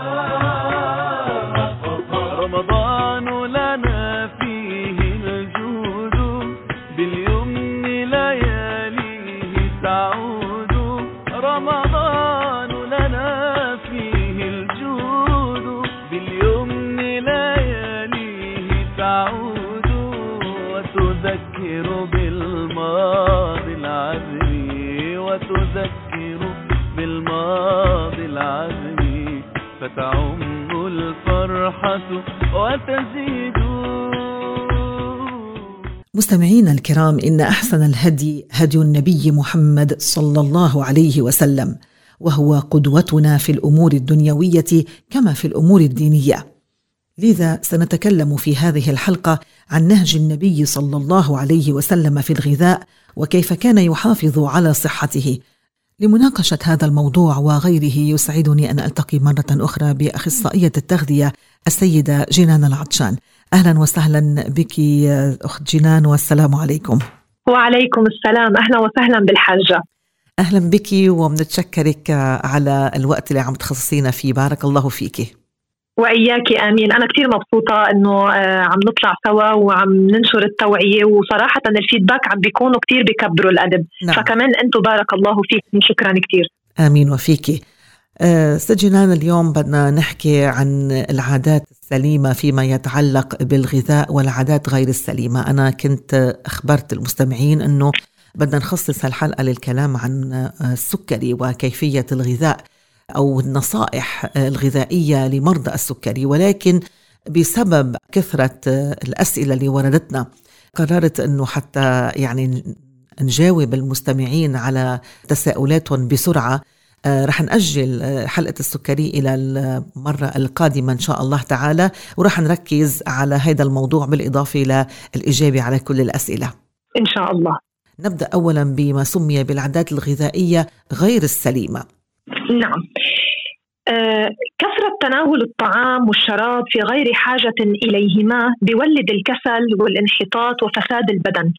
رمضان مستمعينا الكرام إن أحسن الهدي هدي النبي محمد صلى الله عليه وسلم وهو قدوتنا في الأمور الدنيوية كما في الأمور الدينية. لذا سنتكلم في هذه الحلقة عن نهج النبي صلى الله عليه وسلم في الغذاء وكيف كان يحافظ على صحته. لمناقشة هذا الموضوع وغيره يسعدني أن ألتقي مرة أخرى بأخصائية التغذية السيدة جنان العطشان. أهلا وسهلا بك أخت جنان والسلام عليكم. وعليكم السلام. أهلا وسهلا بالحاجة. أهلا بك وبنتشكرك على الوقت اللي عم تخصصينا فيه. بارك الله فيك. وإياك آمين. أنا كثير مبسوطة إنه آه، عم نطلع سوا وعم ننشر التوعية وصراحة الفيدباك عم بيكونوا كثير بيكبروا الأدب. نعم. فكمان أنتم بارك الله فيكم. شكرا كثير آمين وفيك. آه، ست جنان اليوم بدنا نحكي عن العادات السليمة فيما يتعلق بالغذاء والعادات غير السليمة. أنا كنت أخبرت المستمعين أنه بدنا نخصص الحلقة للكلام عن آه، السكري وكيفية الغذاء أو النصائح آه، الغذائية لمرضى السكري. ولكن بسبب كثرة آه، الأسئلة اللي وردتنا قررت أنه حتى يعني نجاوب المستمعين على تساؤلاتهم بسرعة. آه، رح نأجل آه، حلقة السكري إلى المرة القادمة إن شاء الله تعالى ورح نركز على هذا الموضوع بالإضافة للإجابة على كل الأسئلة. إن شاء الله. نبدأ أولا بما سمي بالعادات الغذائية غير السليمة. نعم. آه، كثرة تناول الطعام والشراب في غير حاجة إليهما بيولد الكسل والانحطاط وفساد البدن.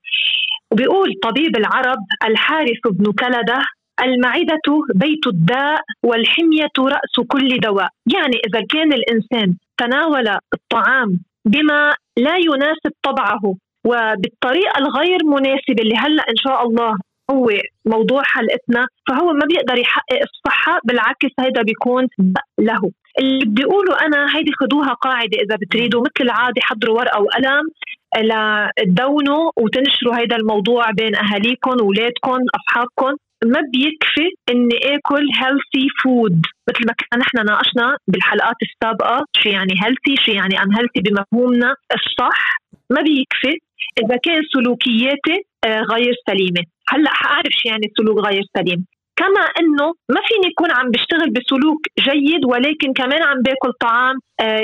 وبيقول طبيب العرب الحارث بن كلدة المعدة بيت الداء والحمية رأس كل دواء. يعني إذا كان الإنسان تناول الطعام بما لا يناسب طبعه وبالطريقة الغير مناسبة اللي هلأ إن شاء الله هو موضوع حلقتنا فهو ما بيقدر يحقق الصحة بالعكس هيدا بيكون له. اللي بدي أقوله أنا هيدي خدوها قاعدة إذا بتريدوا مثل العادة حضروا ورقة وقلم لتدونوا وتنشروا هيدا الموضوع بين أهاليكم أولادكم أصحابكم. ما بيكفي إني آكل healthy food مثل ما كنا نحن ناقشنا بالحلقات السابقة شو يعني healthy شو يعني unhealthy بمفهومنا الصح. ما بيكفي إذا كان سلوكياتي آه، غير سليمة. هلأ حأعرف شو يعني سلوك غير سليم. كما إنه ما فيني يكون عم بشتغل بسلوك جيد ولكن كمان عم باكل طعام آه،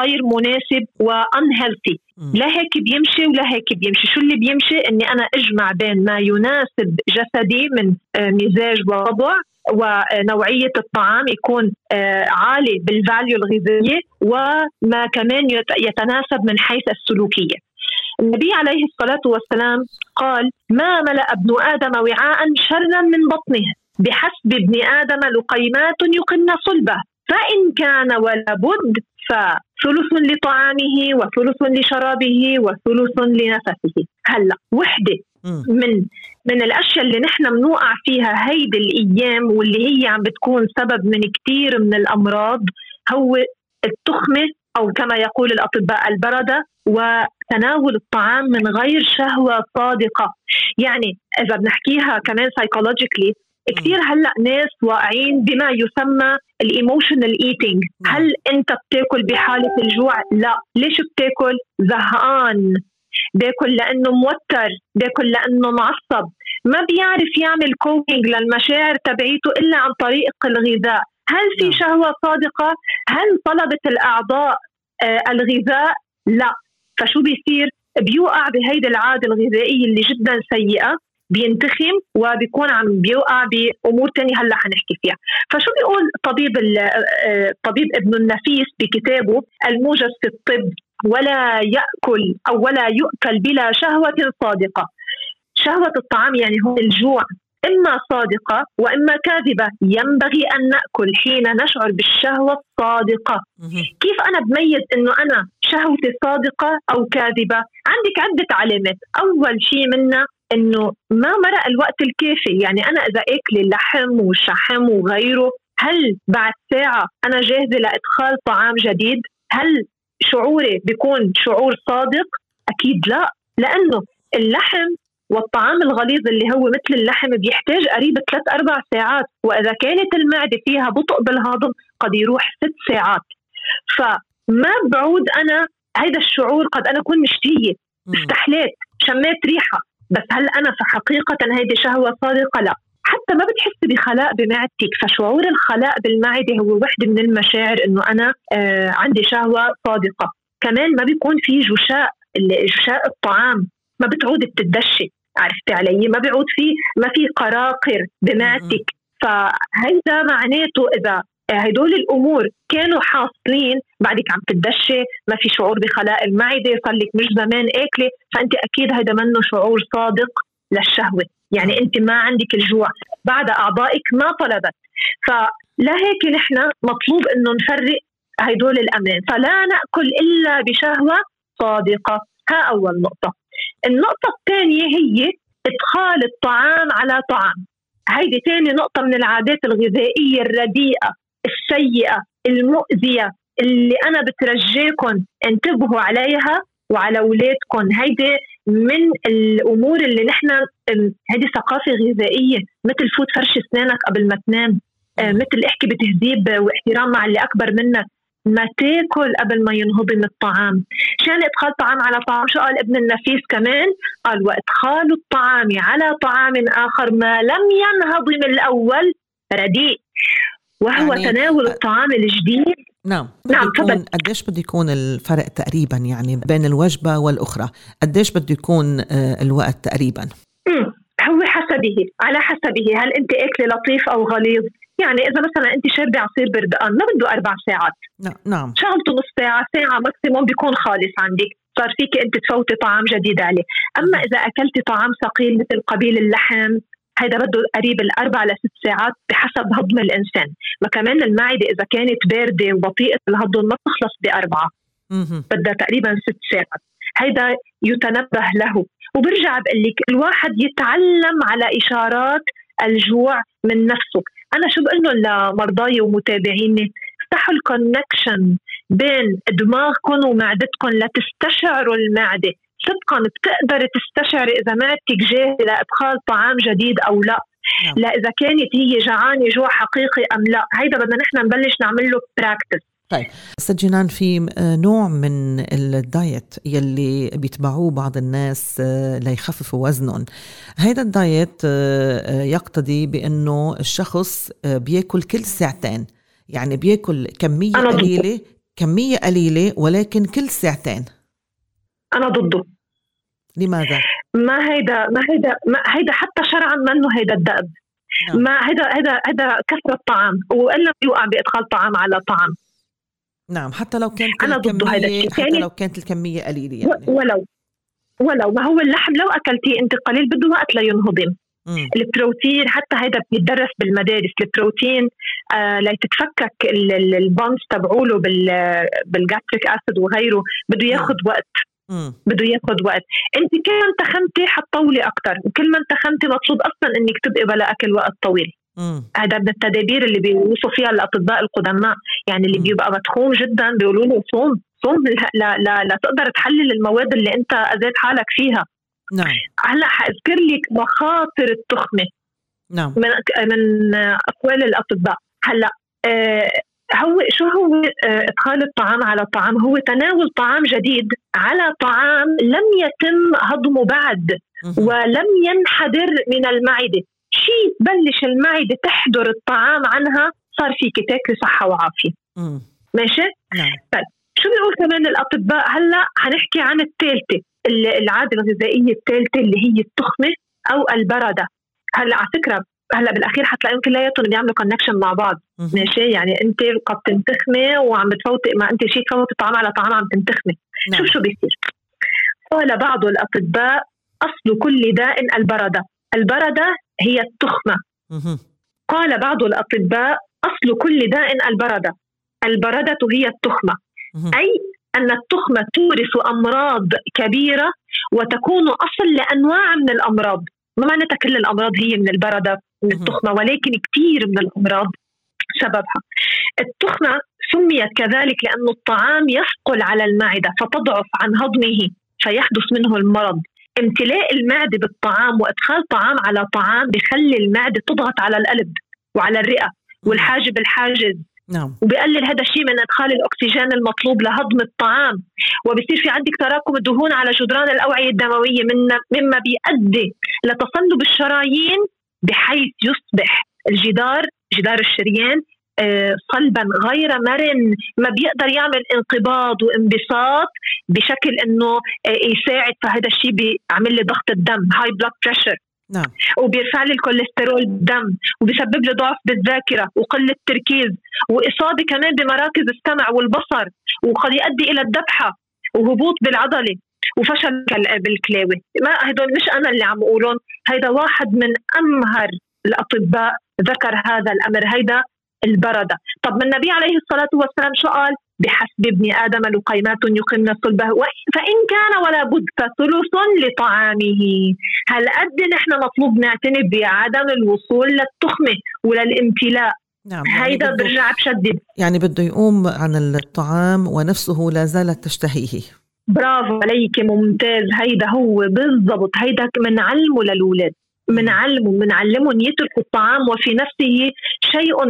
غير مناسب و unhealthy لا هيك بيمشي ولا هيك بيمشي. شو اللي بيمشي؟ إني أنا أجمع بين ما يناسب جسدي من آه، مزاج ووضع ونوعية الطعام يكون آه، عالي بال value الغذائية وما كمان يت- يتناسب من حيث السلوكية. النبي عليه الصلاة والسلام قال ما ملأ ابن آدم وعاء شرا من بطنه. بحسب ابن آدم لقيمات يقمن صلبه. فإن كان ولا بد فثلث لطعامه وثلث لشرابه وثلث لنفسه. هلأ وحدة. من من الأشياء اللي نحن بنوقع فيها هيدي الأيام واللي هي عم بتكون سبب من كثير من الأمراض هو التخمة أو كما يقول الأطباء البردة وتناول الطعام من غير شهوة صادقة. يعني إذا بنحكيها كمان سايكولوجيكلي كثير هلأ ناس واقعين بما يسمى ال emotional eating. هل أنت بتاكل بحالة الجوع؟ لا. ليش بتاكل؟ زهقان. باكل لأنه موتر. باكل لأنه معصب. ما بيعرف يعمل coping للمشاعر تبعيته إلا عن طريق الغذاء. هل في. شهوة صادقة؟ هل طلبت الأعضاء آه الغذاء؟ لا. فشو بيصير؟ بيوقع بهيدي العادة الغذائية اللي جدا سيئة. بينتخم وبيكون عم بيوقع بأمور تانية هلأ حنحكي فيها. فشو بيقول طبيب آه، طبيب ابن النفيس بكتابه؟ الموجز في الطب ولا يأكل أو ولا يؤكل بلا شهوة صادقة. شهوة الطعام يعني هو الجوع. إما صادقة وإما كاذبة. ينبغي أن نأكل حين نشعر بالشهوة الصادقة. كيف أنا بميز أنه أنا شهوتي صادقة أو كاذبة؟ عندك عدة علامات. أول شيء منها إنه ما مرق الوقت الكافي. يعني أنا إذا أكل اللحم والشحم وغيره هل بعد ساعة أنا جاهزة لإدخال طعام جديد؟ هل شعوري بيكون شعور صادق؟ أكيد لا. لأنه اللحم والطعام الغليظ اللي هو مثل اللحم بيحتاج قريب ثلاث أربع ساعات وإذا كانت المعدة فيها بطء بالهضم قد يروح ست ساعات. فما بعود أنا هذا الشعور قد أنا أكون مشتهية. استحليت. شميت ريحة. بس هل أنا في حقيقة هيدي شهوة صادقة؟ لا. حتى ما بتحس بخلاء بمعدتك. فشعور الخلاء بالمعدة هو وحدة من المشاعر إنه أنا آه عندي شهوة صادقة. كمان ما بيكون في جشاء جشاء الطعام. ما بتعود بتدشي عرفتي علي؟ ما بيعود في ما في قراقر بمعدتك. فهيدا معناته إذا هدول الأمور كانوا حاصلين. بعدك عم تدشي ما في شعور بخلاء المعده صار لك مش زمان اكلة. فأنت أكيد هذا منه شعور صادق للشهوة. يعني أنت ما عندك الجوع. بعد أعضائك ما طلبت. فلهيك نحن مطلوب إنه نفرق هدول الامان فلا نأكل إلا بشهوة صادقة. ها أول نقطة. النقطة الثانية هي إدخال الطعام على طعام. هيدي ثاني نقطة من العادات الغذائية الرديئة. السيئة المؤذية اللي أنا بترجيكم انتبهوا عليها وعلى أولادكم هيدي من الأمور اللي نحن هيدي ثقافة غذائية مثل فوت فرش أسنانك قبل ما تنام آه، مثل احكي بتهذيب واحترام مع اللي أكبر منك. ما تاكل قبل ما ينهضم الطعام. شان إدخال طعام على طعام؟ شو قال ابن النفيس كمان؟ قال وإدخال الطعام على طعام آخر ما لم ينهضم الأول رديء. وهو يعني تناول الطعام الجديد. نعم. نعم يكون قديش بده يكون الفرق تقريبا يعني بين الوجبة والأخرى؟ قديش بده يكون آه، الوقت تقريبا؟ هو حسبه على حسبه. هل أنت أكلة لطيف أو غليظ؟ يعني إذا مثلا أنت شاربه عصير بردقان ما بده أربع ساعات. نعم. شغلته نص ساعة ساعة ماكسيموم بيكون خالص عندك. صار فيك أنت تفوتي طعام جديد عليه. أما إذا أكلتي طعام ثقيل مثل قبيل اللحم هذا بده قريب الأربع لست ساعات بحسب هضم الإنسان. ما كمان المعدة إذا كانت باردة وبطيئة الهضم ما بتخلص بأربعة. بدها تقريبا ست ساعات. هيدا يتنبه له. وبرجع بقول لك الواحد يتعلم على إشارات الجوع من نفسه. أنا شو بقول لهم لمرضاي ومتابعيني؟ افتحوا ال connection بين دماغكم ومعدتكم لتستشعروا المعدة. صدقا بتقدر تستشعري إذا معدتك جاهزه لادخال طعام جديد أو لا. نعم. لا إذا كانت هي جعانة جوع حقيقي أم لا. هيدا بدنا نحن نبلش نعمل له practice طيب. أستاذ جنان في آه، نوع من ال diet يلي بيتبعوه بعض الناس آه، ليخففوا وزنهم. هذا الدايت آه، يقتضي بأنه الشخص بياكل كل ساعتين. يعني بياكل كمية قليلة كمية قليلة ولكن كل ساعتين. أنا ضده. لماذا؟ ما هيدا ما هيدا ما هيدا حتى شرعا منه هيدا الدأب. نعم. ما هذا هذا هذا كثرة طعام وإلا يوقع بإدخال طعام على طعام. نعم حتى لو كانت أنا ضد هذا الشيء. حتى يعني لو كانت الكمية قليلة يعني. ولو ولو ما هو اللحم لو أكلتيه أنت قليل بده وقت لينهضم. البروتين حتى هذا بيدرس بالمدارس. البروتين آه لتتفكك ال bonds تبعوله بال gastric acid وغيره. بده ياخذ وقت. بده ياخذ وقت. انت كل ما انتخمتي حتطولي أكثر وكل ما انتخمتي مطلوب أصلا إنك تبقي بلا أكل وقت طويل. هذا من التدابير اللي بيوصوا فيها الأطباء القدماء. يعني اللي بيبقى مدخوم جدا بيقولوا له صوم صوم لا لا لا تقدر تحلل المواد اللي أنت أذيت حالك فيها. نعم. هلا حاذكر لك مخاطر التخمة. نعم. من من أقوال الأطباء. هلا آه هو شو هو آه، إدخال الطعام على الطعام؟ هو تناول طعام جديد على طعام لم يتم هضمه بعد ولم ينحدر من المعدة. شيء تبلش المعدة تحضر الطعام عنها صار فيك تاكلي صحة وعافية. ماشي؟ نعم. طيب شو بيقول كمان الأطباء؟ هلا حنحكي عن الثالثه العادة الغذائية الثالثة اللي هي التخمة أو البرده هلأ على فكرة هلأ بالأخير حتلاقيهم كلياتهم بيعملوا كونكشن مع بعض. ماشي؟ يعني أنت قد تنتخمي وعم بتفوتي ما أنت شيء تفوتي طعام على طعام عم تنتخمي. نعم. شوف شو بيصير؟ قال بعض الأطباء أصل كل داء البرده البرده هي التخمة. مهم. قال بعض الأطباء أصل كل داء البردة البردة هي التخمة. مهم. أي أن التخمة تورث أمراض كبيرة وتكون أصل لأنواع من الأمراض. ما معناتها كل الأمراض هي من البردة من. التخمة ولكن كثير من الأمراض سببها. التخمة سميت كذلك لأن الطعام يثقل على المعدة فتضعف عن هضمه فيحدث منه المرض. امتلاء المعدة بالطعام وإدخال طعام على طعام بخلي المعدة تضغط على القلب وعلى الرئة والحاجب الحاجز. نعم. وبقلل هذا الشيء من إدخال الأكسجين المطلوب لهضم الطعام. وبصير في عندك تراكم الدهون على جدران الأوعية الدموية مما بيؤدي لتصلب الشرايين بحيث يصبح الجدار جدار الشريان آه، صلبا غير مرن ما بيقدر يعمل انقباض وانبساط بشكل إنه آه، يساعد. فهذا الشيء بيعمل لي ضغط الدم هاي blood pressure نعم. وبيرفع لي الكوليسترول بالدم وبيسبب لي ضعف بالذاكرة وقلة تركيز وإصابة كمان بمراكز السمع والبصر وقد يؤدي إلى الذبحه وهبوط بالعضلة وفشل بالكلاوي. ما هدول مش أنا اللي عم أقولهم هيدا واحد من أمهر الأطباء ذكر هذا الأمر هيدا البرده طب النبي عليه الصلاة والسلام شو قال؟ بحسب ابن آدم لقيمات يقمن صلبه فإن كان ولا بد فثلث لطعامه. هل قد نحن مطلوب نعتني بعدم الوصول للتخمة وللامتلاء نعم يعني هيدا بده, برجع بشدد. يعني بده يقوم عن الطعام ونفسه لا زالت تشتهيه. برافو عليك ممتاز. هيدا هو بالضبط. هيدا منعلمه للأولاد منعلمه منعلمهم يتركوا الطعام وفي نفسه شيء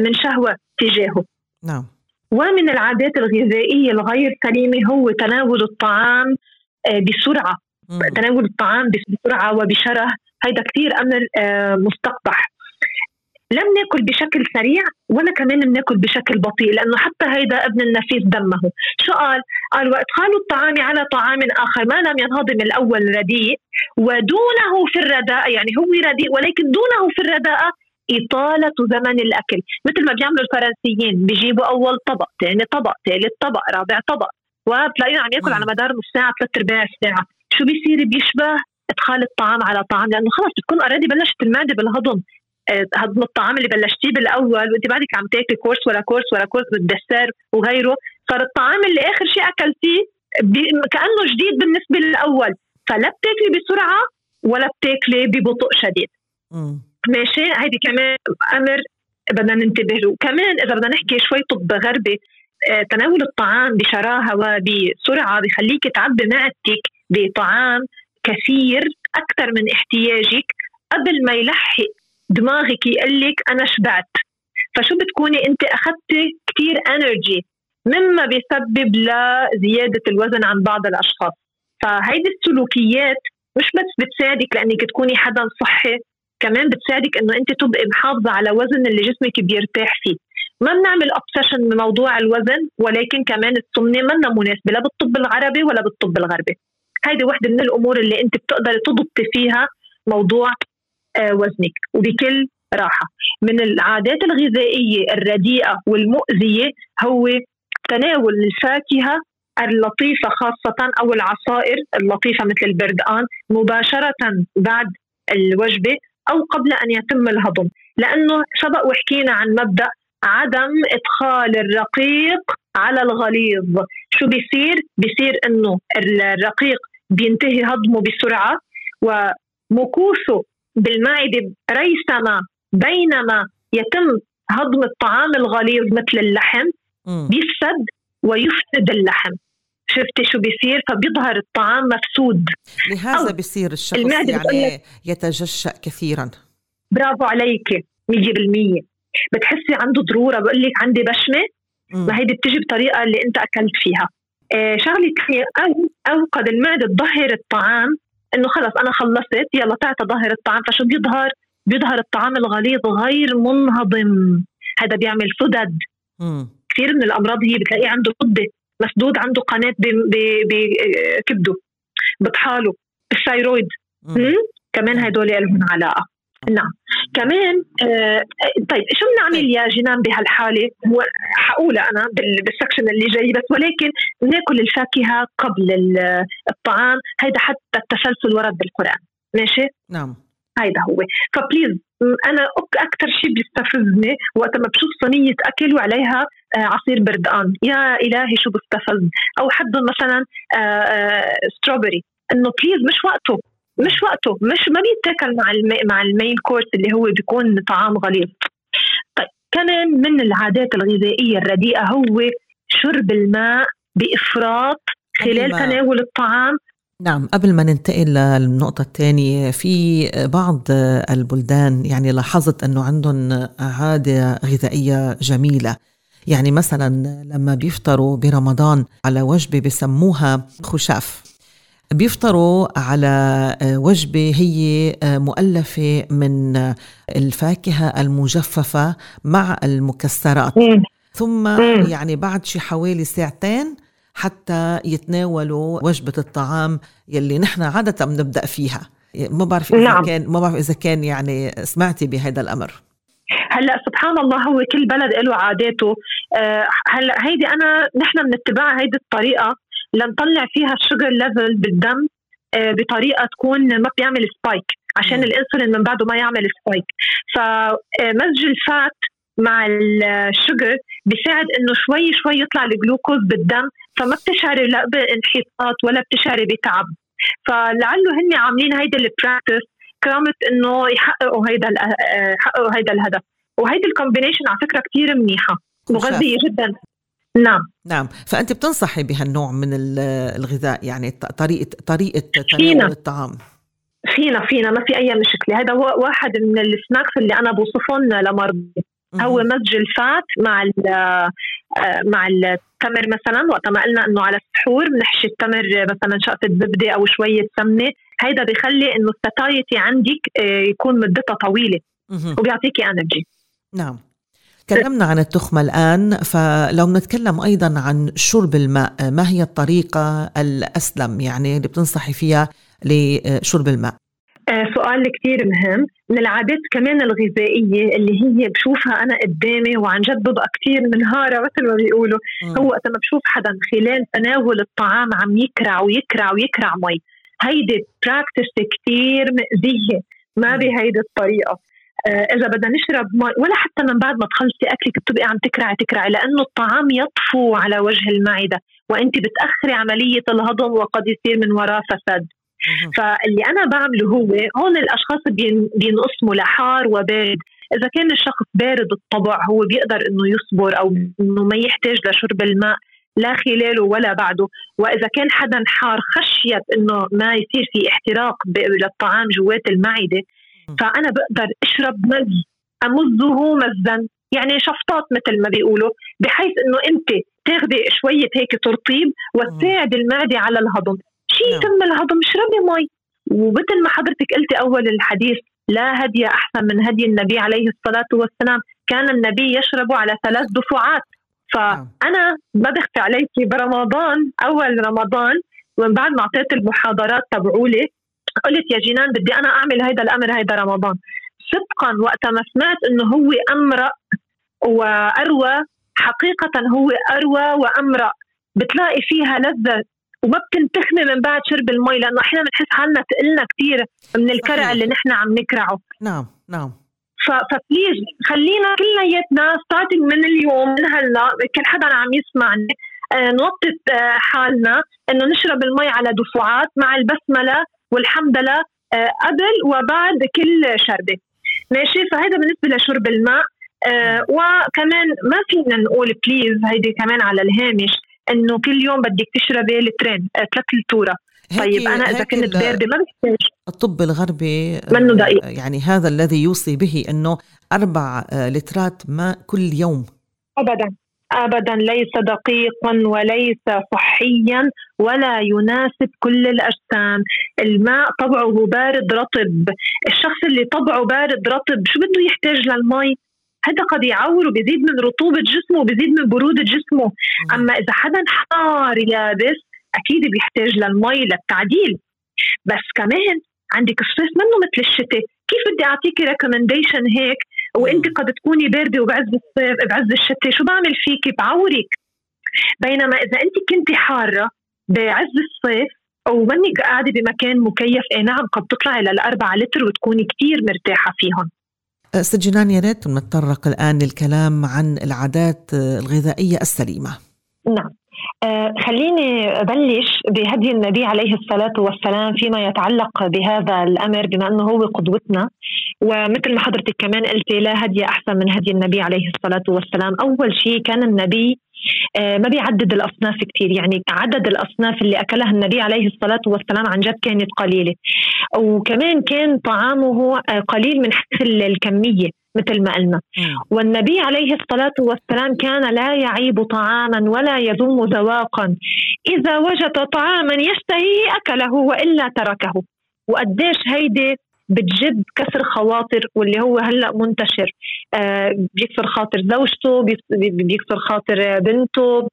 من شهوة تجاهه. نعم. ومن العادات الغذائية الغير سليمة هو تناول الطعام آه، بسرعة. مم. تناول الطعام بسرعة وبشرة. هيدا كثير أمر آه، مستقبح. لم ناكل بشكل سريع ولا كمان بناكل بشكل بطيء لأنه حتى هيدا ابن النفيس دمه. شو قال؟ قال وادخال الطعام على طعام آخر ما لم ينهضم الأول رديء ودونه في الرداءة. يعني هو رديء ولكن دونه في الرداءة إطالة زمن الأكل. مثل ما بيعملوا الفرنسيين بيجيبوا أول طبق ثاني طبق ثالث طبق رابع طبق. وبتلاقيه عم ياكل. على مدار نص ساعة ثلاث أرباع الساعة شو بيصير؟ بيشبه إدخال الطعام على طعام لأنه خلص بتكون already بلشت المعده بالهضم. آه، هضم الطعام اللي بلشتيه بالأول وأنت بعدك عم تاكلي course ورا course ورا course بال dessert وغيره. صار الطعام اللي آخر شيء أكلتيه كأنه جديد بالنسبة للأول. فلا بتاكلي بسرعة ولا بتاكلي ببطء شديد. ماشي هيدي كمان أمر بدنا ننتبه له. كمان إذا بدنا نحكي شوي طب غربي آه، تناول الطعام بشراهة وبسرعة بخليك تعبي معدتك بطعام كثير أكثر من احتياجك. قبل ما يلحق دماغك يقول لك أنا شبعت. فشو بتكوني أنت؟ اخذتي كثير energy مما بيسبب لزيادة الوزن عن بعض الأشخاص. فهيدي السلوكيات مش بس بتساعدك لأنك تكوني حدا صحي كمان بتساعدك إنه أنت تبقي محافظة على وزن اللي جسمك بيرتاح فيه. ما بنعمل obsession من موضوع الوزن ولكن كمان السمنة منا مناسبة لا بالطب العربي ولا بالطب الغربي. هيدي وحدة من الأمور اللي أنت بتقدري تضبطي فيها موضوع آه، وزنك وبكل راحة. من العادات الغذائية الرديئة والمؤذية هو تناول الفاكهة اللطيفة خاصة أو العصائر اللطيفة مثل البردقان مباشرة بعد الوجبة أو قبل أن يتم الهضم. لأنه سبق وحكينا عن مبدأ عدم إدخال الرقيق على الغليظ. شو بيصير؟ بيصير إنه الرقيق بينتهي هضمه بسرعة ومكوثه بالمعدة ريثما بينما يتم هضم الطعام الغليظ مثل اللحم. بيفسد ويفسد اللحم. شفتي شو بيصير؟ فبيظهر الطعام مفسود. لهذا بيصير الشخص يعني يتجشأ كثيرا. برافو عليك 100% بتحسي عنده ضرورة بقول لك عندي بشمة. ما هيدي بتجي بطريقة اللي أنت أكلت فيها. آه شغلة ثانية أو أو قد المعدة تظهر الطعام إنه خلص أنا خلصت يلا تعال ظهر الطعام. فشو بيظهر؟ بيظهر الطعام الغليظ غير منهضم. هذا بيعمل سدد. كثير من الأمراض هي بتلاقيه عنده سده مسدود عنده قناة بكبده بطحاله الثايرويد؟ كمان هدول لهم علاقة. نعم. كمان آه طيب شو بنعمل يا جنان بهالحالة؟ هو حقولها أنا بال- بال section اللي جاي بس ولكن ناكل الفاكهة قبل ال- الطعام هيدا حتى التسلسل ورد بالقرآن. ماشي؟ نعم. هيدا هو. ف please أنا أكثر شيء بيستفزني وقت ما بشوف صينية أكل وعليها آه، عصير بردقان يا إلهي شو بستفز أو حد مثلا strawberry آه، إنه please مش وقته. مش وقته. مش ما بيتاكل مع المي مع ال main course اللي هو بيكون طعام غليظ. طيب كمان من العادات الغذائية الرديئة هو شرب الماء بإفراط خلال تناول الطعام نعم قبل ما ننتقل للنقطة الثانية في بعض البلدان يعني لاحظت أنه عندهم عادة غذائية جميلة. يعني مثلا لما بيفطروا برمضان على وجبة بسموها خشاف بيفطروا على وجبة هي مؤلفة من الفاكهة المجففة مع المكسرات. ثم يعني بعد شي حوالي ساعتين حتى يتناولوا وجبة الطعام يلي نحن عادة بنبدأ فيها. ما بعرف إذا نعم. كان ما بعرف إذا كان يعني سمعتي بهذا الأمر. هلأ سبحان الله هو كل بلد له عاداته. أه هلأ هيدي انا نحن بنتبع هيدي الطريقة. لنطلع فيها ال sugar level بالدم أه بطريقة تكون ما بيعمل spike عشان الإنسولين من بعده ما يعمل spike فمزج ال fat مع ال sugar بيساعد إنه شوي شوي يطلع الجلوكوز بالدم فما بتشعري لا بانحطاط ولا بتشعري بتعب. فلعله هن عاملين هيدا ال practice كرامة إنه يحققوا هيدا يحققوا هيدا الهدف. وهيدي ال combination على فكرة كثير منيحة مغذيه جدا. نعم. نعم. فانت بتنصحي بهالنوع من الغذاء يعني طريقه طريقة تناول الطعام؟ فينا فينا ما في أي مشكلة. هذا واحد من ال snacks اللي أنا بوصفهم لمرضى هو مزج الفات مع آه، مع التمر مثلا وقت ما قلنا إنه على السحور بنحشي التمر مثلا شقفه زبده أو شوية سمنة. هيدا بيخلي إنه ال satiety عندك آه، يكون مدتها طويلة وبيعطيكي energy نعم. تكلمنا عن التخمة الآن فلو نتكلم أيضا عن شرب الماء ما هي الطريقة الأسلم يعني اللي بتنصحي فيها لشرب الماء؟ سؤال كثير مهم. من العادات كمان الغذائية اللي هي بشوفها أنا قدامي وعن جد ببقى كثير منهارة مثل ما بيقولوا. هو وقت ما بشوف حدا خلال تناول الطعام عم يكرع ويكرع ويكرع مي هيدي practice كثير مأذية ما بهيدي الطريقة. آه إذا بدنا نشرب مي ولا حتى من بعد ما تخلصي أكلك بتبقي عم تكرعي تكرعي لأنه الطعام يطفو على وجه المعدة. وانت بتأخري عملية الهضم وقد يصير من وراء فساد. فاللي أنا بعمله هو هون الأشخاص بينقسموا لحار وبارد. إذا كان الشخص بارد الطبع هو بيقدر إنه يصبر أو إنه ما يحتاج لشرب الماء لا خلاله ولا بعده. وإذا كان حدا حار خشيه إنه ما يصير في احتراق للطعام جوات المعدة فأنا بقدر أشرب مز أمزه مزا. يعني شفطات مثل ما بيقولوا بحيث إنه أنت تاخذي شوية هيك ترطيب وتساعد المعدة على الهضم. شيء نعم. تم الهضم اشربي مي ومثل ما حضرتك قلتي أول الحديث لا هدي أحسن من هدي النبي عليه الصلاة والسلام. كان النبي يشرب على ثلاث دفعات. فأنا ما بخفي عليكي برمضان أول رمضان ومن بعد ما أعطيت المحاضرات تبعولي قلت يا جنان بدي أنا أعمل هيدا الأمر هيدا رمضان. صدقا وقت ما سمعت إنه هو امرأ وأروى حقيقة هو أروى وامرأ بتلاقي فيها لذة وما بتنتخمي من بعد شرب المي لأنه أحيانا بنحس حالنا تقلنا كثير من الكرع اللي نحن عم نكرعه. نعم نعم. ف please خلينا كلياتنا starting من اليوم من هلأ كل حدا عم يسمعني آه نوطي آه حالنا إنه نشرب المي على دفعات مع البسملة والحمد لله آه قبل وبعد كل شربة. ماشي؟ فهذا بالنسبة لشرب الماء آه وكمان ما فينا نقول بليز هيدي كمان على الهامش. إنه كل يوم بدك تشربي لترين آه، ثلاث لتوره طيب أنا إذا كنت بارده ما بحتاج. الطب الغربي منه دقيق. يعني هذا الذي يوصي به إنه أربع آه، لترات ماء كل يوم. ابدا ابدا. ليس دقيقا وليس صحيا ولا يناسب كل الأجسام، الماء طبعه بارد رطب، الشخص اللي طبعه بارد رطب شو بده يحتاج للمي؟ هذا قد يعور وبيزيد من رطوبة جسمه وبيزيد من برودة جسمه. أما إذا حدا حار يابس أكيد بيحتاج للمي للتعديل. بس كمان عندك الصيف منه مثل الشتاء. كيف بدي أعطيكي recommendation هيك؟ وانت قد تكوني باردة وبعز الصيف بعز الشتاء. شو بعمل فيكي بعوزك. بينما إذا انت كنتي حارة بعز الصيف ومنك قاعدة بمكان مكيف اي نعم قد تطلعي للأربعة لتر وتكوني كتير مرتاحة فيهم. ست جنان يا ريت نتطرق الآن للكلام عن العادات الغذائية السليمة. نعم. آه خليني أبلش بهدي النبي عليه الصلاة والسلام فيما يتعلق بهذا الأمر بما أنه هو قدوتنا. ومثل ما حضرتك كمان قلتي لا هدي أحسن من هدي النبي عليه الصلاة والسلام. أول شيء كان النبي ما بيعدد الأصناف كثير يعني عدد الأصناف اللي أكلها النبي عليه الصلاة والسلام عن جد كانت قليلة. وكمان كان طعامه آه، قليل من حيث الكمية مثل ما قلنا. والنبي عليه الصلاة والسلام كان لا يعيب طعاما ولا يذم ذواقا. إذا وجد طعاما يشتهيه أكله وإلا تركه. وقديش هيدي بتجد كسر خواطر واللي هو هلأ منتشر. آه بيكسر خاطر زوجته بيكسر خاطر بنته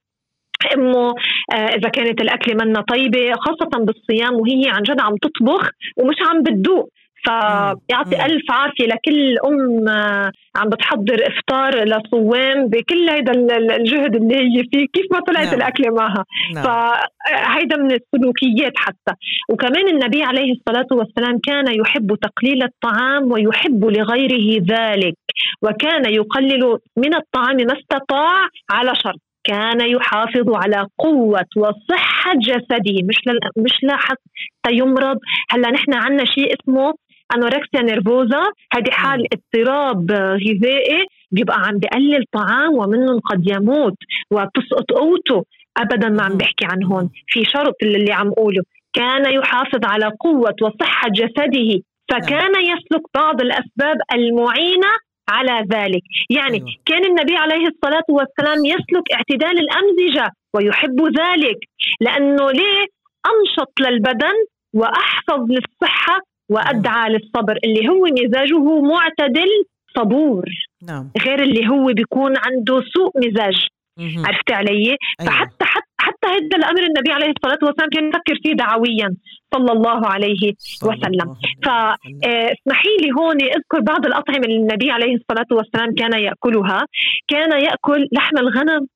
أمه آه إذا كانت الأكلة منا طيبة خاصة بالصيام وهي عن جد عم تطبخ ومش عم بتدوق. فيعطي ألف عافية لكل أم آه، عم بتحضر إفطار لصوام بكل هيدا الجهد اللي هي فيه كيف ما طلعت نعم. الأكلة معها نعم. فهيدا من السلوكيات حتى وكمان النبي عليه الصلاة والسلام كان يحب تقليل الطعام ويحب لغيره ذلك وكان يقلل من الطعام ما استطاع على شرط كان يحافظ على قوة وصحة جسده مش. مش لحتى يمرض هلأ نحن عندنا شيء اسمه أنوركسيا نيرفوزا. هذه حال اضطراب غذائي. بيبقى عم بقلل طعام ومنهم قد يموت وتسقط قوته. ابدا ما عم بحكي عن هون. في شرط اللي عم قوله. كان يحافظ على قوة وصحة جسده فكان نعم. يسلك بعض الأسباب المعينة على ذلك. يعني أيوة. كان النبي عليه الصلاة والسلام يسلك اعتدال الأمزجة ويحب ذلك. لأنه ليه؟ أنشط للبدن وأحفظ للصحة وأدعى للصبر اللي هو مزاجه معتدل صبور نعم. غير اللي هو بيكون عنده سوء مزاج عرفت علي؟ أيوة. فحتى حتى حتى هذا الأمر النبي عليه الصلاة والسلام كان يفكر فيه دعويا صلى الله عليه وسلم فاسمحي آه، لي هون أذكر بعض الأطعمة اللي النبي عليه الصلاة والسلام كان يأكلها كان يأكل لحم الغنم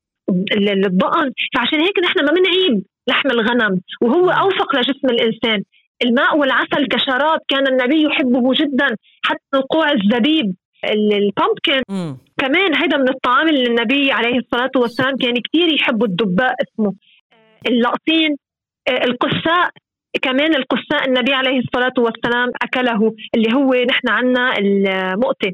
الضأن فعشان هيك نحن ما بنعيب لحم الغنم وهو نعم. أوفق لجسم الإنسان الماء والعسل كشراب كان النبي يحبه جدا حتى وقوع الزبيب البامبكن كمان هذا من الطعام اللي النبي عليه الصلاة والسلام كان كثير يحب الدباء اسمه. اللقطين القساء كمان القساء النبي عليه الصلاة والسلام أكله اللي هو نحن عنا المؤتة.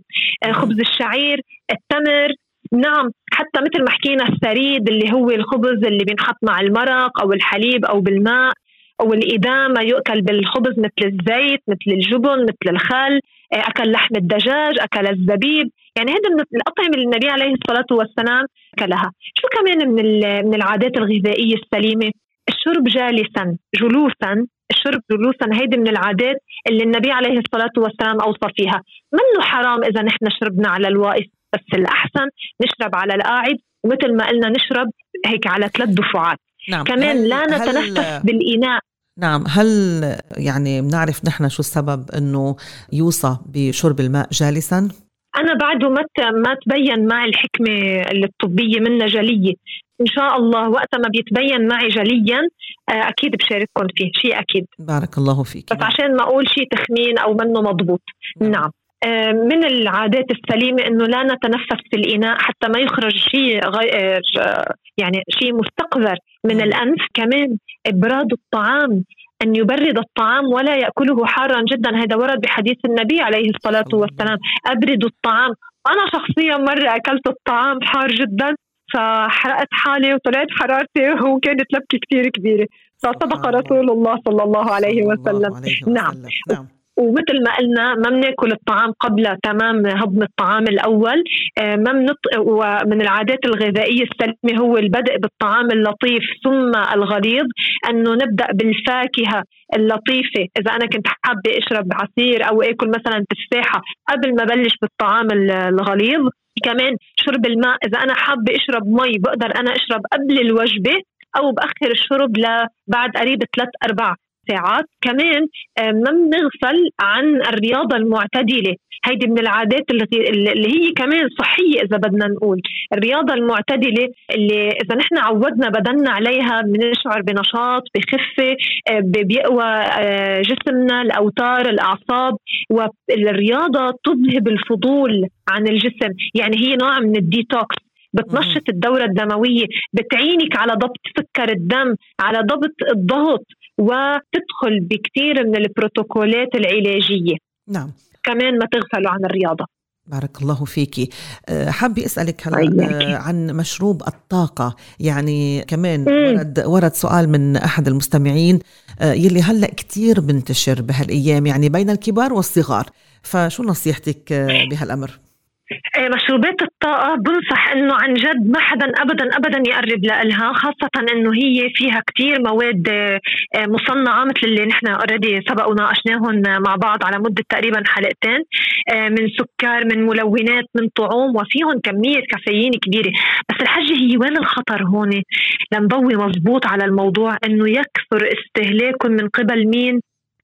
خبز الشعير التمر نعم حتى مثل ما حكينا السريد اللي هو الخبز اللي بينحط مع المرق أو الحليب أو بالماء. والإدامة يؤكل بالخبز مثل الزيت مثل الجبن مثل الخل آه، أكل لحم الدجاج أكل الزبيب. يعني هذا من الأطعمة اللي النبي عليه الصلاة والسلام أكلها. شو كمان من من العادات الغذائية السليمة؟ الشرب جالسا جلوسا. الشرب جلوسا هيدي من العادات اللي النبي عليه الصلاة والسلام أوصى فيها. منه حرام إذا نحن شربنا على الواقف؟ بس الأحسن نشرب على القاعد ومثل ما قلنا نشرب هيك على ثلاث دفعات. نعم. كمان لا نتنفس بالإناء. نعم هل يعني بنعرف نحن شو السبب إنه يوصى بشرب الماء جالسا؟ أنا بعده ما ما تبين معي الحكمة الطبية منها جلية. إن شاء الله وقت ما بيتبين معي جليا آه، أكيد بشارككم فيه شيء أكيد. بارك الله فيك. بس عشان ما أقول شيء تخمين أو منه مضبوط. نعم, نعم. آه، من العادات السليمة أنه لا نتنفس في الإناء حتى ما يخرج شيء غير آه، يعني شيء مستقذر من الأنف كمان. إبراد الطعام أن يبرد الطعام ولا يأكله حارا جدا. هذا ورد بحديث النبي عليه الصلاة والسلام. أبردوا الطعام. أنا شخصيا مرة أكلت الطعام حار جدا فحرقت حالي وطلعت حرارتي وكانت لبكة كثير كبيرة. فصدق رسول الله صلى الله عليه وسلم. نعم. نعم. ومثل ما قلنا ما بناكل الطعام قبل تمام هضم الطعام الأول آه، ما منط... ومن العادات الغذائية السليمه هو البدء بالطعام اللطيف ثم الغليظ أنه نبدأ بالفاكهة اللطيفة. إذا أنا كنت حابة أشرب عصير أو آكل مثلا تفاحة قبل ما بلش بالطعام الغليظ كمان شرب الماء. إذا أنا حابة أشرب مي بقدر أنا أشرب قبل الوجبة أو بأخر الشرب لبعد قريب ثلاث أربع ساعات كمان آه، ما بنغفل عن الرياضة المعتدلة. هيدي من العادات اللي هي كمان صحية إذا بدنا نقول. الرياضة المعتدلة اللي إذا نحن عودنا بدنا عليها بنشعر بنشاط بخفة آه، بيقوى آه، جسمنا الأوتار الأعصاب. والرياضة تذهب الفضول عن الجسم. يعني هي نوع من الديتوكس. بتنشط الدورة الدموية بتعينك على ضبط سكر الدم على ضبط الضغط وتدخل بكثير من البروتوكولات العلاجية. نعم. كمان ما تغفلوا عن الرياضة. بارك الله فيكي. أه، حابة أسألك هلا أه، عن مشروب الطاقة. يعني كمان ورد, ورد سؤال من أحد المستمعين أه، يلي هلأ كتير بنتشر بهالأيام يعني بين الكبار والصغار. فشو نصيحتك بهالأمر؟ إيه، مشروبات الطاقة؟ بنصح إنه عن جد ما حدا ابدا ابدا يقرب لها خاصة إنه هي فيها كتير مواد آه، مصنعة مثل اللي نحن already سبق وناقشناهم مع بعض على مدة تقريبا حلقتين آه، من سكر من ملونات من طعوم وفيهم كمية كافيين كبيرة. بس الحجة هي وين الخطر هون؟ لنضوي مزبوط على الموضوع إنه يكثر استهلاكهم من قبل مين؟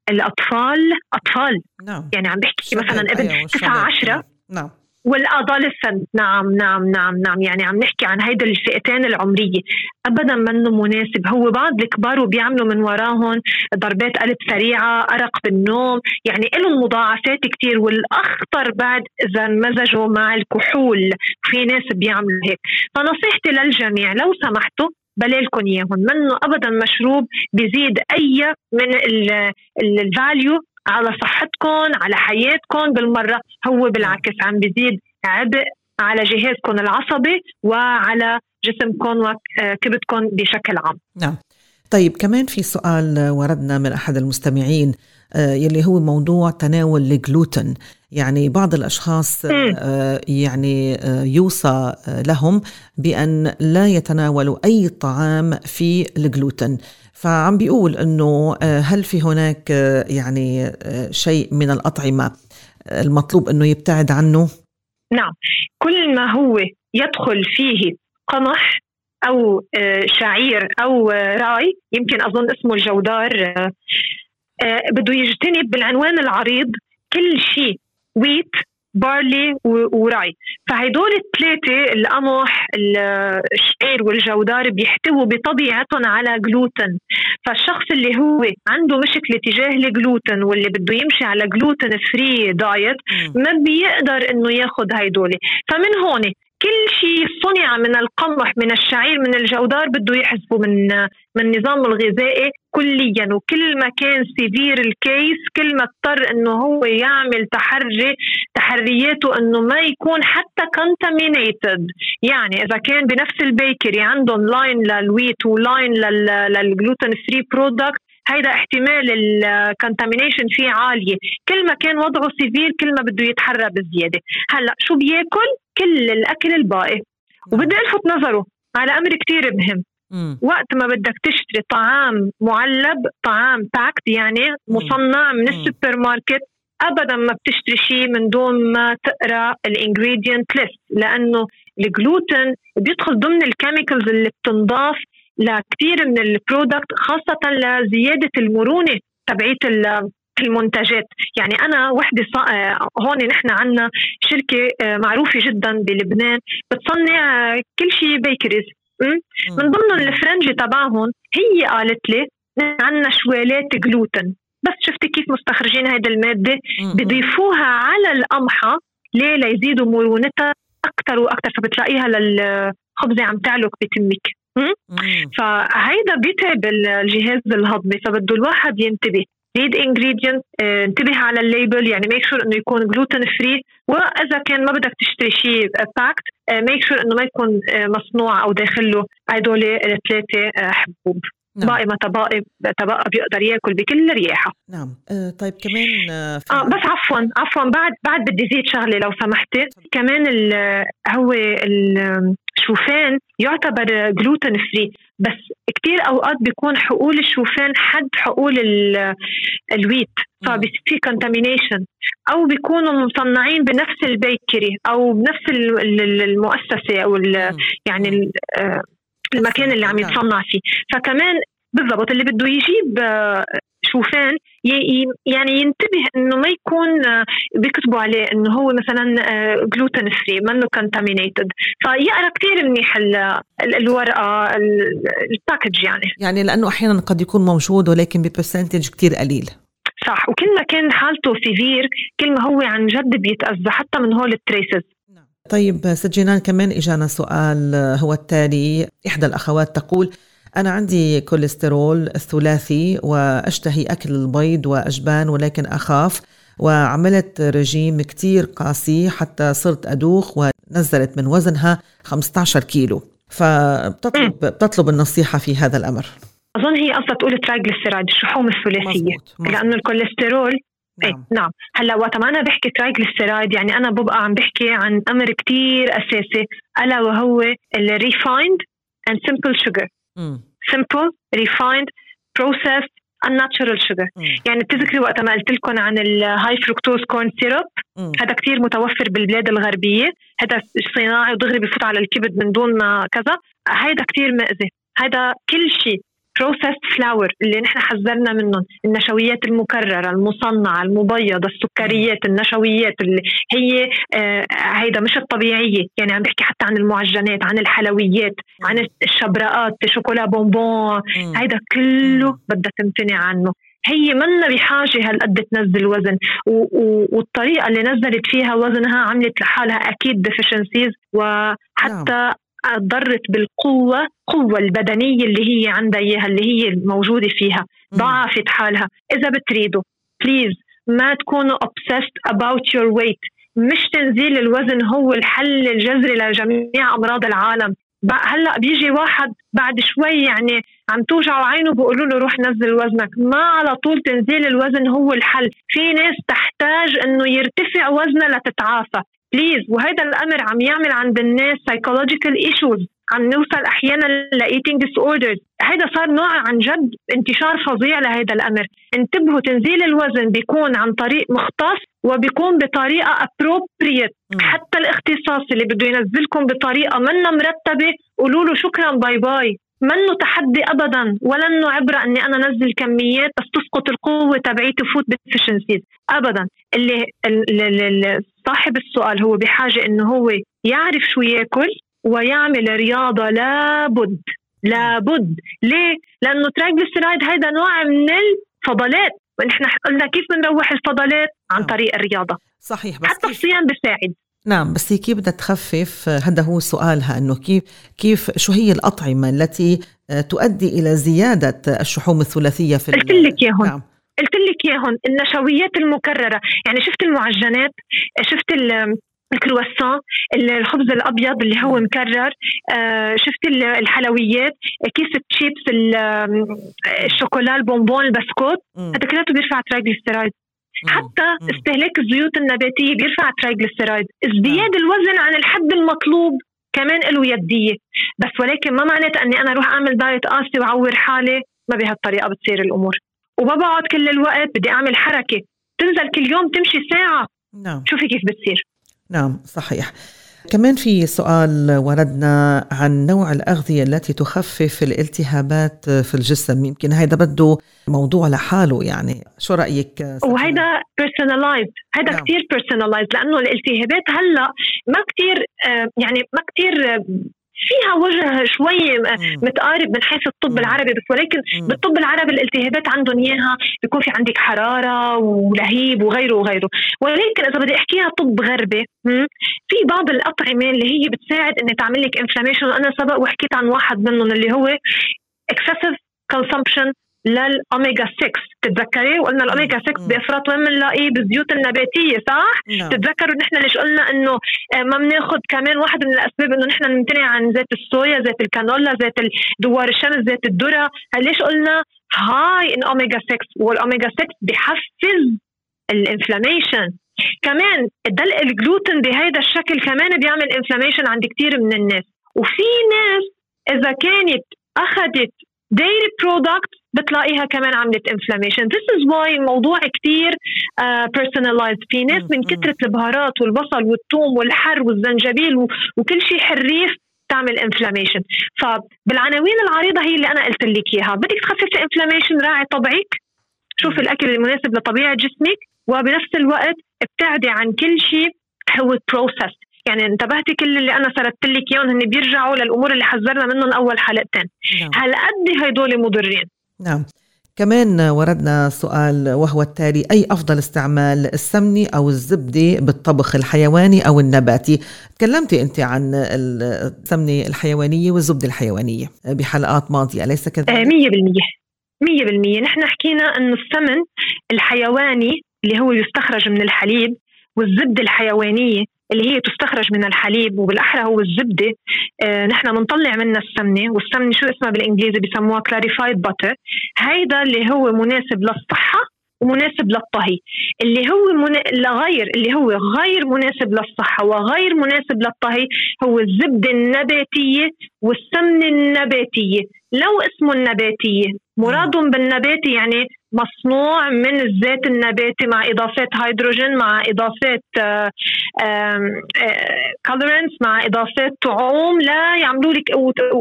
الأطفال. أطفال. نعم. يعني عم بحكي مثلا ابن 9 10 نعم. وال adolescent نعم نعم نعم نعم. يعني عم نحكي عن هيدا الفئتين العمرية. ابدا منه مناسب. هو بعض الكبار وبيعملوا من وراهم ضربات قلب سريعة أرق بالنوم. يعني لهم مضاعفات كثير والأخطر بعد إذا مزجوا مع الكحول. في ناس بيعملوا هيك. فنصيحتي للجميع لو سمحتوا بلالكم اياهم منه ابدا مشروب بيزيد أي من الفاليو على صحتكم على حياتكم. بالمرة هو بالعكس عم بيزيد عبء على جهازكم العصبي وعلى جسمكم وكبدكم بشكل عام. نعم. طيب كمان في سؤال وردنا من أحد المستمعين آه، يلي هو موضوع تناول الجلوتين. يعني بعض الأشخاص آه، يعني آه، يوصى لهم بأن لا يتناولوا أي طعام فيه الجلوتين. فعم بيقول إنه آه، هل في هناك آه، يعني آه، شيء من الأطعمة المطلوب إنه يبتعد عنه؟ نعم كل ما هو يدخل فيه قمح أو شعير أو rye يمكن أظن اسمه الجودار بده يجتنب بالعنوان العريض كل شيء wheat barley و rye فهيدول الثلاثة القمح الشعير والجودار بيحتووا بطبيعتهم على جلوتين فالشخص اللي هو عنده مشكلة تجاه الجلوتين واللي بده يمشي على gluten free diet ما بيقدر إنه ياخذ هيدول. فمن هون كل شيء صنع من القمح من الشعير من الجودار بده يسحبه من من النظام الغذائي كليا. وكل ما كان severe ال case كل ما اضطر إنه هو يعمل تحري تحرياته إنه ما يكون حتى contaminated يعني إذا كان بنفس ال bakery عندهم line لل wheat و line لل gluten free product هيدا احتمال ال contamination فيه عالية. كل ما كان وضعه severe كل ما بده يتحرى بزيادة. هلأ شو بياكل؟ كل الأكل الباقي. وبدي ألفت نظره. على أمر كتير مهم. مم. وقت ما بدك تشتري طعام معلب طعام packed يعني مصنع من السوبر ماركت ابدا ما بتشتري شيء من دون ما تقرأ ال ingredient list لأنه الجلوتين بيدخل ضمن ال chemicals اللي بتنضاف لكثير من ال product خاصة لزياده المرونة تبعيه المنتجات. يعني أنا وحدة صا... آه، هون نحن عندنا شركة آه، معروفة جدا بلبنان بتصنع كل شيء bakeries من ضمن الفرنجي تبعهم هي قالت لي عندنا شوالات جلوتين بس شفتي كيف مستخرجين هيدي المادة؟ بضيفوها على القمحة ليه؟ ليزيدوا مرونتها أكثر وأكثر فبتلاقيها للخبزه عم تعلق بتمك. فهيدا بيتعب الجهاز الهضمي فبده الواحد ينتبه read ingredient آه، انتبه على ال label يعني make sure إنه يكون gluten free وإذا كان ما بدك تشتري شيء packed make sure إنه ما يكون آه، مصنوع أو داخل له هدول الثلاثة آه، حبوب نعم. باقي ما تبقى تبقى بيقدر ياكل بكل رياحة. نعم. آه طيب كمان آه, آه بس عفوا عفوا بعد بعد بدي زيد شغلة لو سمحتي. كمان ال هو الشوفان يعتبر gluten free بس كثير أوقات بيكون حقول الشوفان حد حقول ال wheat فبصير في contamination أو بيكونوا مصنعين بنفس ال bakery أو بنفس المؤسسة أو يعني آه، المكان اللي عم يتصنع فيه. فكمان بالضبط اللي بده يجيب شوفان يعني ينتبه إنه ما يكون آه، بيكتبوا عليه إنه هو مثلا gluten free منه contaminated فيقرأ كثير منيح الورقة ال package يعني. يعني لأنه أحيانا قد يكون موجود ولكن ب percentage كثير قليل. صح. وكل ما كان حالته severe كل ما هو عن جد بيتأذى حتى من هول ال traces طيب ست جنان كمان إجانا سؤال هو التالي. إحدى الأخوات تقول أنا عندي كوليسترول ثلاثي وأشتهي أكل البيض وأجبان ولكن أخاف وعملت رجيم كتير قاسي حتى صرت أدوخ ونزلت من وزنها 15 كيلو. فبتطلب بتطلب النصيحة في هذا الأمر. أظن هي قصدها تقول triglyceride الشحوم الثلاثية. لأنه الكوليسترول نعم. إيه نعم. هلا وقت ما أنا بحكي triglyceride يعني أنا ببقى عم بحكي عن أمر كتير أساسي ألا وهو ال refined and simple sugar simple refined processed unnatural sugar. مم. يعني بتذكري وقت ما قلت لكم عن ال high fructose corn syrup هذا كثير متوفر بالبلاد الغربية. هذا صناعي ودغري بفوت على الكبد من دون ما كذا. هذا كثير مأذي. هذا كل شيء processed flour اللي نحن حذرنا منهم النشويات المكررة المصنعة المبيضة السكريات النشويات اللي هي آه هيدا مش الطبيعية. يعني عم بحكي حتى عن المعجنات عن الحلويات عن الشبرقات شوكولا بونبون. هيدا كله بدها تمتنع عنه. هي منا بحاجة هالقد تنزل وزن. والطريقة اللي نزلت فيها وزنها عملت لحالها أكيد ديفيشنسيز وحتى نعم. ضرت بالقوة قوة البدنية اللي هي عندها إياها اللي هي موجودة فيها ضعفت حالها. إذا بتريدوا please ما تكونوا obsessed about your weight. مش تنزيل الوزن هو الحل الجذري لجميع أمراض العالم. هلأ بيجي واحد بعد شوي يعني عم توجعه عينه بيقولوا له روح نزل وزنك. ما على طول تنزيل الوزن هو الحل. في ناس تحتاج إنه يرتفع وزنها لتتعافى. please وهذا الأمر عم يعمل عند الناس psychological issues عم نوصل أحيانا ل eating disorders هذا صار نوع عن جد انتشار فظيع لهذا الأمر. انتبهوا تنزيل الوزن بيكون عن طريق مختص وبيكون بطريقة appropriate حتى الاختصاص اللي بده ينزلكم بطريقة منا مرتبة قولوا له شكرا bye bye منه تحدي ابدا ولا انه عبرة اني أنا انزل كميات بس تسقط القوة تبعيتي وفوت بال deficiencies ابدا. اللي, اللي صاحب السؤال هو بحاجة إنه هو يعرف شو ياكل ويعمل رياضة لابد. لابد. ليه؟ لأنه ترايجليسيرايد هيدا نوع من الفضلات. ونحن قلنا كيف بنروح الفضلات؟ عن نعم. طريق الرياضة. صحيح بس حتى الصيام بيساعد. نعم بس هي كيف بدها تخفف؟ هذا هو سؤالها إنه كيف كيف شو هي الأطعمة التي تؤدي إلى زيادة الشحوم الثلاثية في قلت لك اياهم نعم. قلت لك اياهم النشويات المكررة يعني شفت المعجنات شفت الكرواسون الخبز الأبيض اللي هو مكرر آه شفت الحلويات كيس التشيبس الشوكولا البونبون البسكوت هذا كله بيرفع triglyceride حتى استهلاك الزيوت النباتية بيرفع triglyceride ازدياد نعم. الوزن عن الحد المطلوب كمان له يد فيه. بس ولكن ما معناتها أني أنا أروح أعمل diet قاسي وأعور حالي؟ ما بهالطريقة بتصير الأمور. وما بقعد كل الوقت بدي أعمل حركة. تنزل كل يوم تمشي ساعة. نعم. شوفي كيف بتصير. نعم صحيح. كمان في سؤال وردنا عن نوع الأغذية التي تخفف الالتهابات في الجسم. يمكن هذا بده موضوع لحاله يعني. شو رأيك وهذا personalized هذا نعم. كثير personalized لأنه الالتهابات هلأ ما كثير آه، يعني ما كثير فيها وجه شوي متقارب من حيث الطب العربي بس ولكن بالطب العربي الالتهابات عندهم إياها بيكون في عندك حرارة ولهيب وغيره وغيره. ولكن إذا بدي أحكيها طب غربي في بعض الأطعمة اللي هي بتساعد انها تعمل لك inflammation وأنا سبق وحكيت عن واحد منهم اللي هو excessive consumption للأوميجا 6 تتذكري؟ وقلنا الأوميجا 6 بإفراط وين بنلاقيه؟ بالزيوت النباتية صح؟ نعم. تتذكروا نحن ليش قلنا إنه آه، ما بناخذ كمان واحد من الأسباب إنه نحن نمتنع عن زيت الصويا، زيت الكانولا، زيت دوار الشمس، زيت الذرة، ليش قلنا؟ هاي إن أوميجا 6 والأوميجا 6 بحفز ال inflammation. كمان دلق الجلوتين بهذا الشكل كمان بيعمل inflammation عند كثير من الناس. وفي ناس إذا كانت أخذت dairy product بتلاقيها كمان عملت inflammation This is why الموضوع كتير personalized في ناس من كثرة البهارات والبصل والثوم والحر والزنجبيل وكل شيء حريف تعمل inflammation فبالعناوين العريضة هي اللي أنا قلت لك إياها. بدك تخففي inflammation راعي طبعك. شوفي الأكل المناسب لطبيعة جسمك وبنفس الوقت ابتعدي عن كل شيء هو processed يعني انتبهتي كل اللي أنا سردت لك إياهم هن بيرجعوا للأمور اللي حذرنا منهم أول حلقتين. نعم. هالقد هدول مضرين. نعم. كمان وردنا سؤال وهو التالي أي أفضل استعمال السمنة أو الزبدة بالطبخ الحيواني أو النباتي؟ تكلمتي أنت عن السمنة الحيوانية والزبدة الحيوانية بحلقات ماضية أليس كذلك؟ آه، مية بالمية. مية بالمية. نحن حكينا أنه السمن الحيواني اللي هو يستخرج من الحليب والزبدة الحيوانية اللي هي تستخرج من الحليب وبالأحرى هو الزبدة. آه نحن بنطلع منها السمنة والسمنة شو اسمها بالإنجليزي بسموها clarified butter هيدا اللي هو مناسب للصحة ومناسب للطهي. اللي هو من... لغير اللي هو غير مناسب للصحة وغير مناسب للطهي هو الزبدة النباتية والسمنة النباتية. لو اسمه النباتية مرادهم بالنباتي يعني مصنوع من الزيت النباتي مع اضافات هيدروجين مع اضافات colorants مع اضافات طعوم. لا يعملوا لك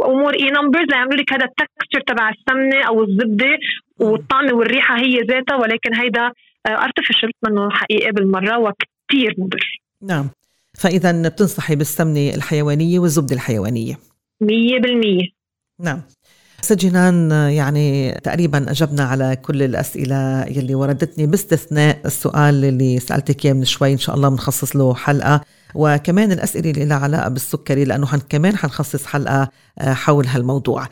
امور E numbers لا يعملوا لك هذا ال texture تبع السمنة أو الزبدة والطعمه والريحة هي ذاتها ولكن هيدا artificial منه حقيقة بالمرة وكثير مضر. نعم. فاذا بتنصحي بالسمنة الحيوانية والزبدة الحيوانية؟ 100% نعم. ست جنان يعني تقريبا أجبنا على كل الأسئلة يلي وردتني باستثناء السؤال اللي سألتك إياه من شوي إن شاء الله بنخصص له حلقة. وكمان الأسئلة اللي لها علاقة بالسكري لأنه كمان حنخصص حلقة آه، حول هالموضوع.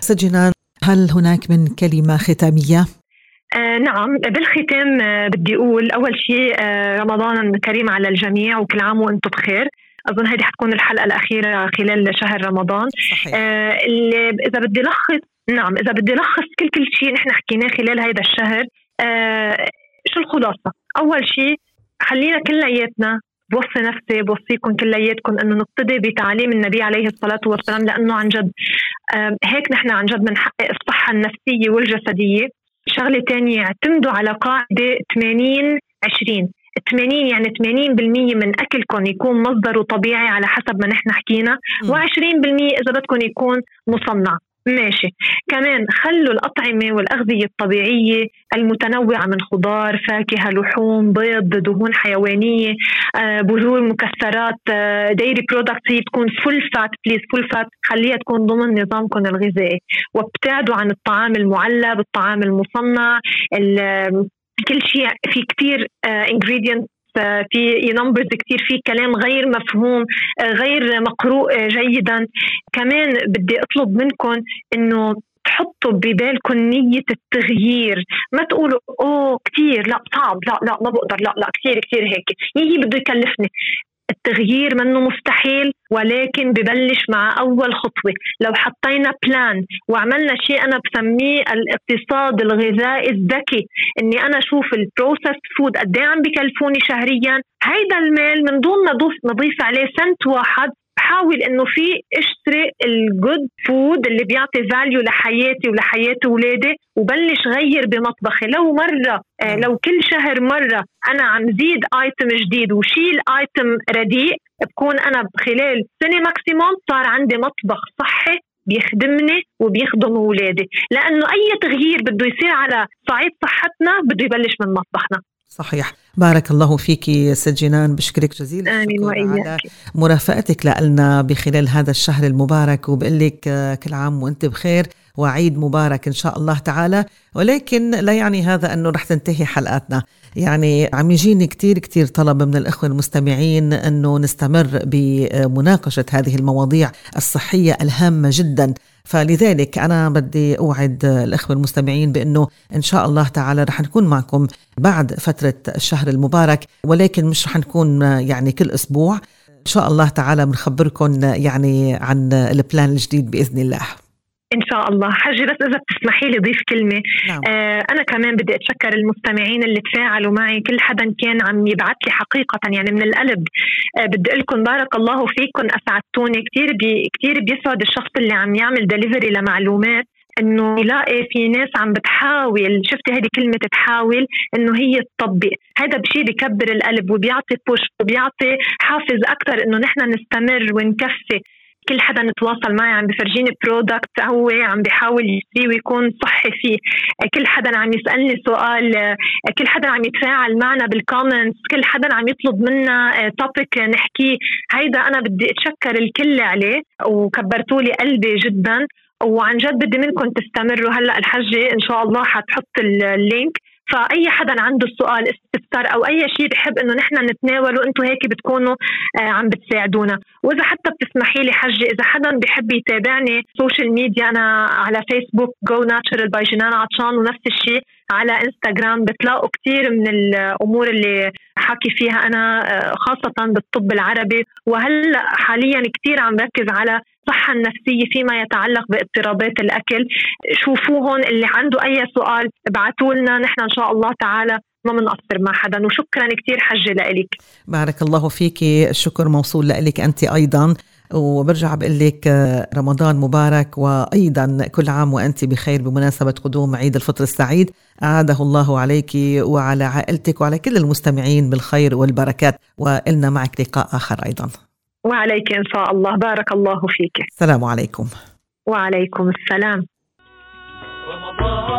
ست جنان هل هناك من كلمة ختامية؟ آه نعم. بالختام آه بدي أقول أول شيء آه رمضان كريم على الجميع وكل عام وأنتم بخير. أظن هذه حتكون الحلقة الأخيرة خلال شهر رمضان. صحيح. آه إذا بدي لخص نعم إذا بدي لخص كل كل شيء نحن حكيناه خلال هذا الشهر آه شو الخلاصة؟ أول شيء خلينا كلياتنا بوصي نفسي بوصيكم كلياتكم إنه نقتدي بتعليم النبي عليه الصلاة والسلام لأنه عن جد آه هيك نحن عن جد بنحقق الصحة النفسية والجسدية. شغلة ثانية اعتمدوا على قاعدة 80 20 80 يعني 80% من أكلكم يكون مصدره طبيعي على حسب ما نحن حكينا و20% إذا بدكم يكون مصنع. ماشي. كمان خلوا الأطعمة والأغذية الطبيعية المتنوعة من خضار فاكهة لحوم بيض دهون حيوانية آه، بذور مكسرات dairy آه، products هي تكون full fat please full fat خليها تكون ضمن نظامكم الغذائي. وابتعدوا عن الطعام المعلب الطعام المصنع كل شيء في كثير ingredient آه، في numbers كثير في كلام غير مفهوم آه، غير مقروء آه، جيدا. كمان بدي أطلب منكم إنه تحطوا ببالكم نية التغيير. ما تقولوا أوه كثير لا صعب لا لا ما بقدر لا لا كثير كثير هيك. يجي بده يكلفني. التغيير منه مستحيل ولكن ببلش مع أول خطوة. لو حطينا plan وعملنا شيء أنا بسميه الاقتصاد الغذائي الذكي إني أنا أشوف ال processed food قد إيه عم بكلفوني شهريا هيدا المال من دون ما نضيف عليه سنت واحد بحاول إنه في اشتري ال good food اللي بيعطي value لحياتي ولحياة اولادي وبلش غير بمطبخي. لو مرة آه لو كل شهر مرة أنا عم زيد item جديد وشيل item رديء بكون أنا خلال سنة maximum صار عندي مطبخ صحي بيخدمني وبيخدم اولادي لأنه أي تغيير بده يصير على صعيد صحتنا بده يبلش من مطبخنا. صحيح. بارك الله فيك ست جنان بشكرك جزيلا آمين على مرافقتك لنا بخلال هذا الشهر المبارك وبقول لك آه، كل عام وأنت بخير وعيد مبارك إن شاء الله تعالى. ولكن لا يعني هذا أنه رح تنتهي حلقاتنا. يعني عم يجيني كتير كتير طلب من الإخوة المستمعين أنه نستمر بمناقشة هذه المواضيع الصحية الهامة جدا. فلذلك أنا بدي أوعد الإخوة المستمعين بأنه إن شاء الله تعالى رح نكون معكم بعد فترة الشهر المبارك ولكن مش رح نكون يعني كل أسبوع. إن شاء الله تعالى بنخبركم يعني عن ال plan الجديد بإذن الله. إن شاء الله. حجي بس إذا بتسمحي لي ضيف كلمة. نعم. آه أنا كمان بدي أتشكر المستمعين اللي تفاعلوا معي. كل حدا كان عم يبعث لي حقيقة يعني من القلب. آه بدي أقول لكم بارك الله فيكم. أسعدتوني. كثير بي كثير بيسعد الشخص اللي عم يعمل دليفري لمعلومات. إنه يلاقي في ناس عم بتحاول. شفتي هذه كلمة تحاول؟ إنه هي تطبق. هذا بشيء بكبر القلب وبيعطي push وبيعطي حافز أكثر إنه نحن نستمر ونكفي. كل حدا نتواصل معي عم بفرجيني product هو عم بيحاول يشتريه ويكون صحي فيه. كل حدا عم يسألني سؤال كل حدا عم يتفاعل معنا بال comments كل حدا عم يطلب منا topic نحكيه هيدا أنا بدي أتشكر الكل عليه وكبرتوا لي قلبي جدا. وعن جد بدي منكم تستمروا هلأ الحجة إن شاء الله حتحط ال link. فأي حدا عنده سؤال استفسار أو أي شيء بحب إنه نحن نتناوله أنتم هيك بتكونوا آه عم بتساعدونا. وإذا حتى بتسمحي لي حجه إذا حدا بحب يتابعني social media أنا على فيسبوك Go Natural by جنان عطشان ونفس الشيء على انستغرام بتلاقوا كثير من الأمور اللي حكي فيها أنا آه، خاصة بالطب العربي. وهلأ حاليا كثير عم ركز على الصحة النفسية فيما يتعلق باضطرابات الأكل. شوفوهم اللي عنده أي سؤال ابعتوا لنا نحن إن شاء الله تعالى ما بنقصر مع حدا. وشكرا كثير حجة لإلك. بارك الله فيك. الشكر موصول لك أنت أيضا. وبرجع بقول لك رمضان مبارك وأيضا كل عام وأنت بخير بمناسبة قدوم عيد الفطر السعيد. أعاده الله عليك وعلى عائلتك وعلى كل المستمعين بالخير والبركات. وإلنا معك لقاء آخر أيضا. وعليك إن شاء الله. بارك الله فيك. السلام عليكم. وعليكم السلام. رمضان.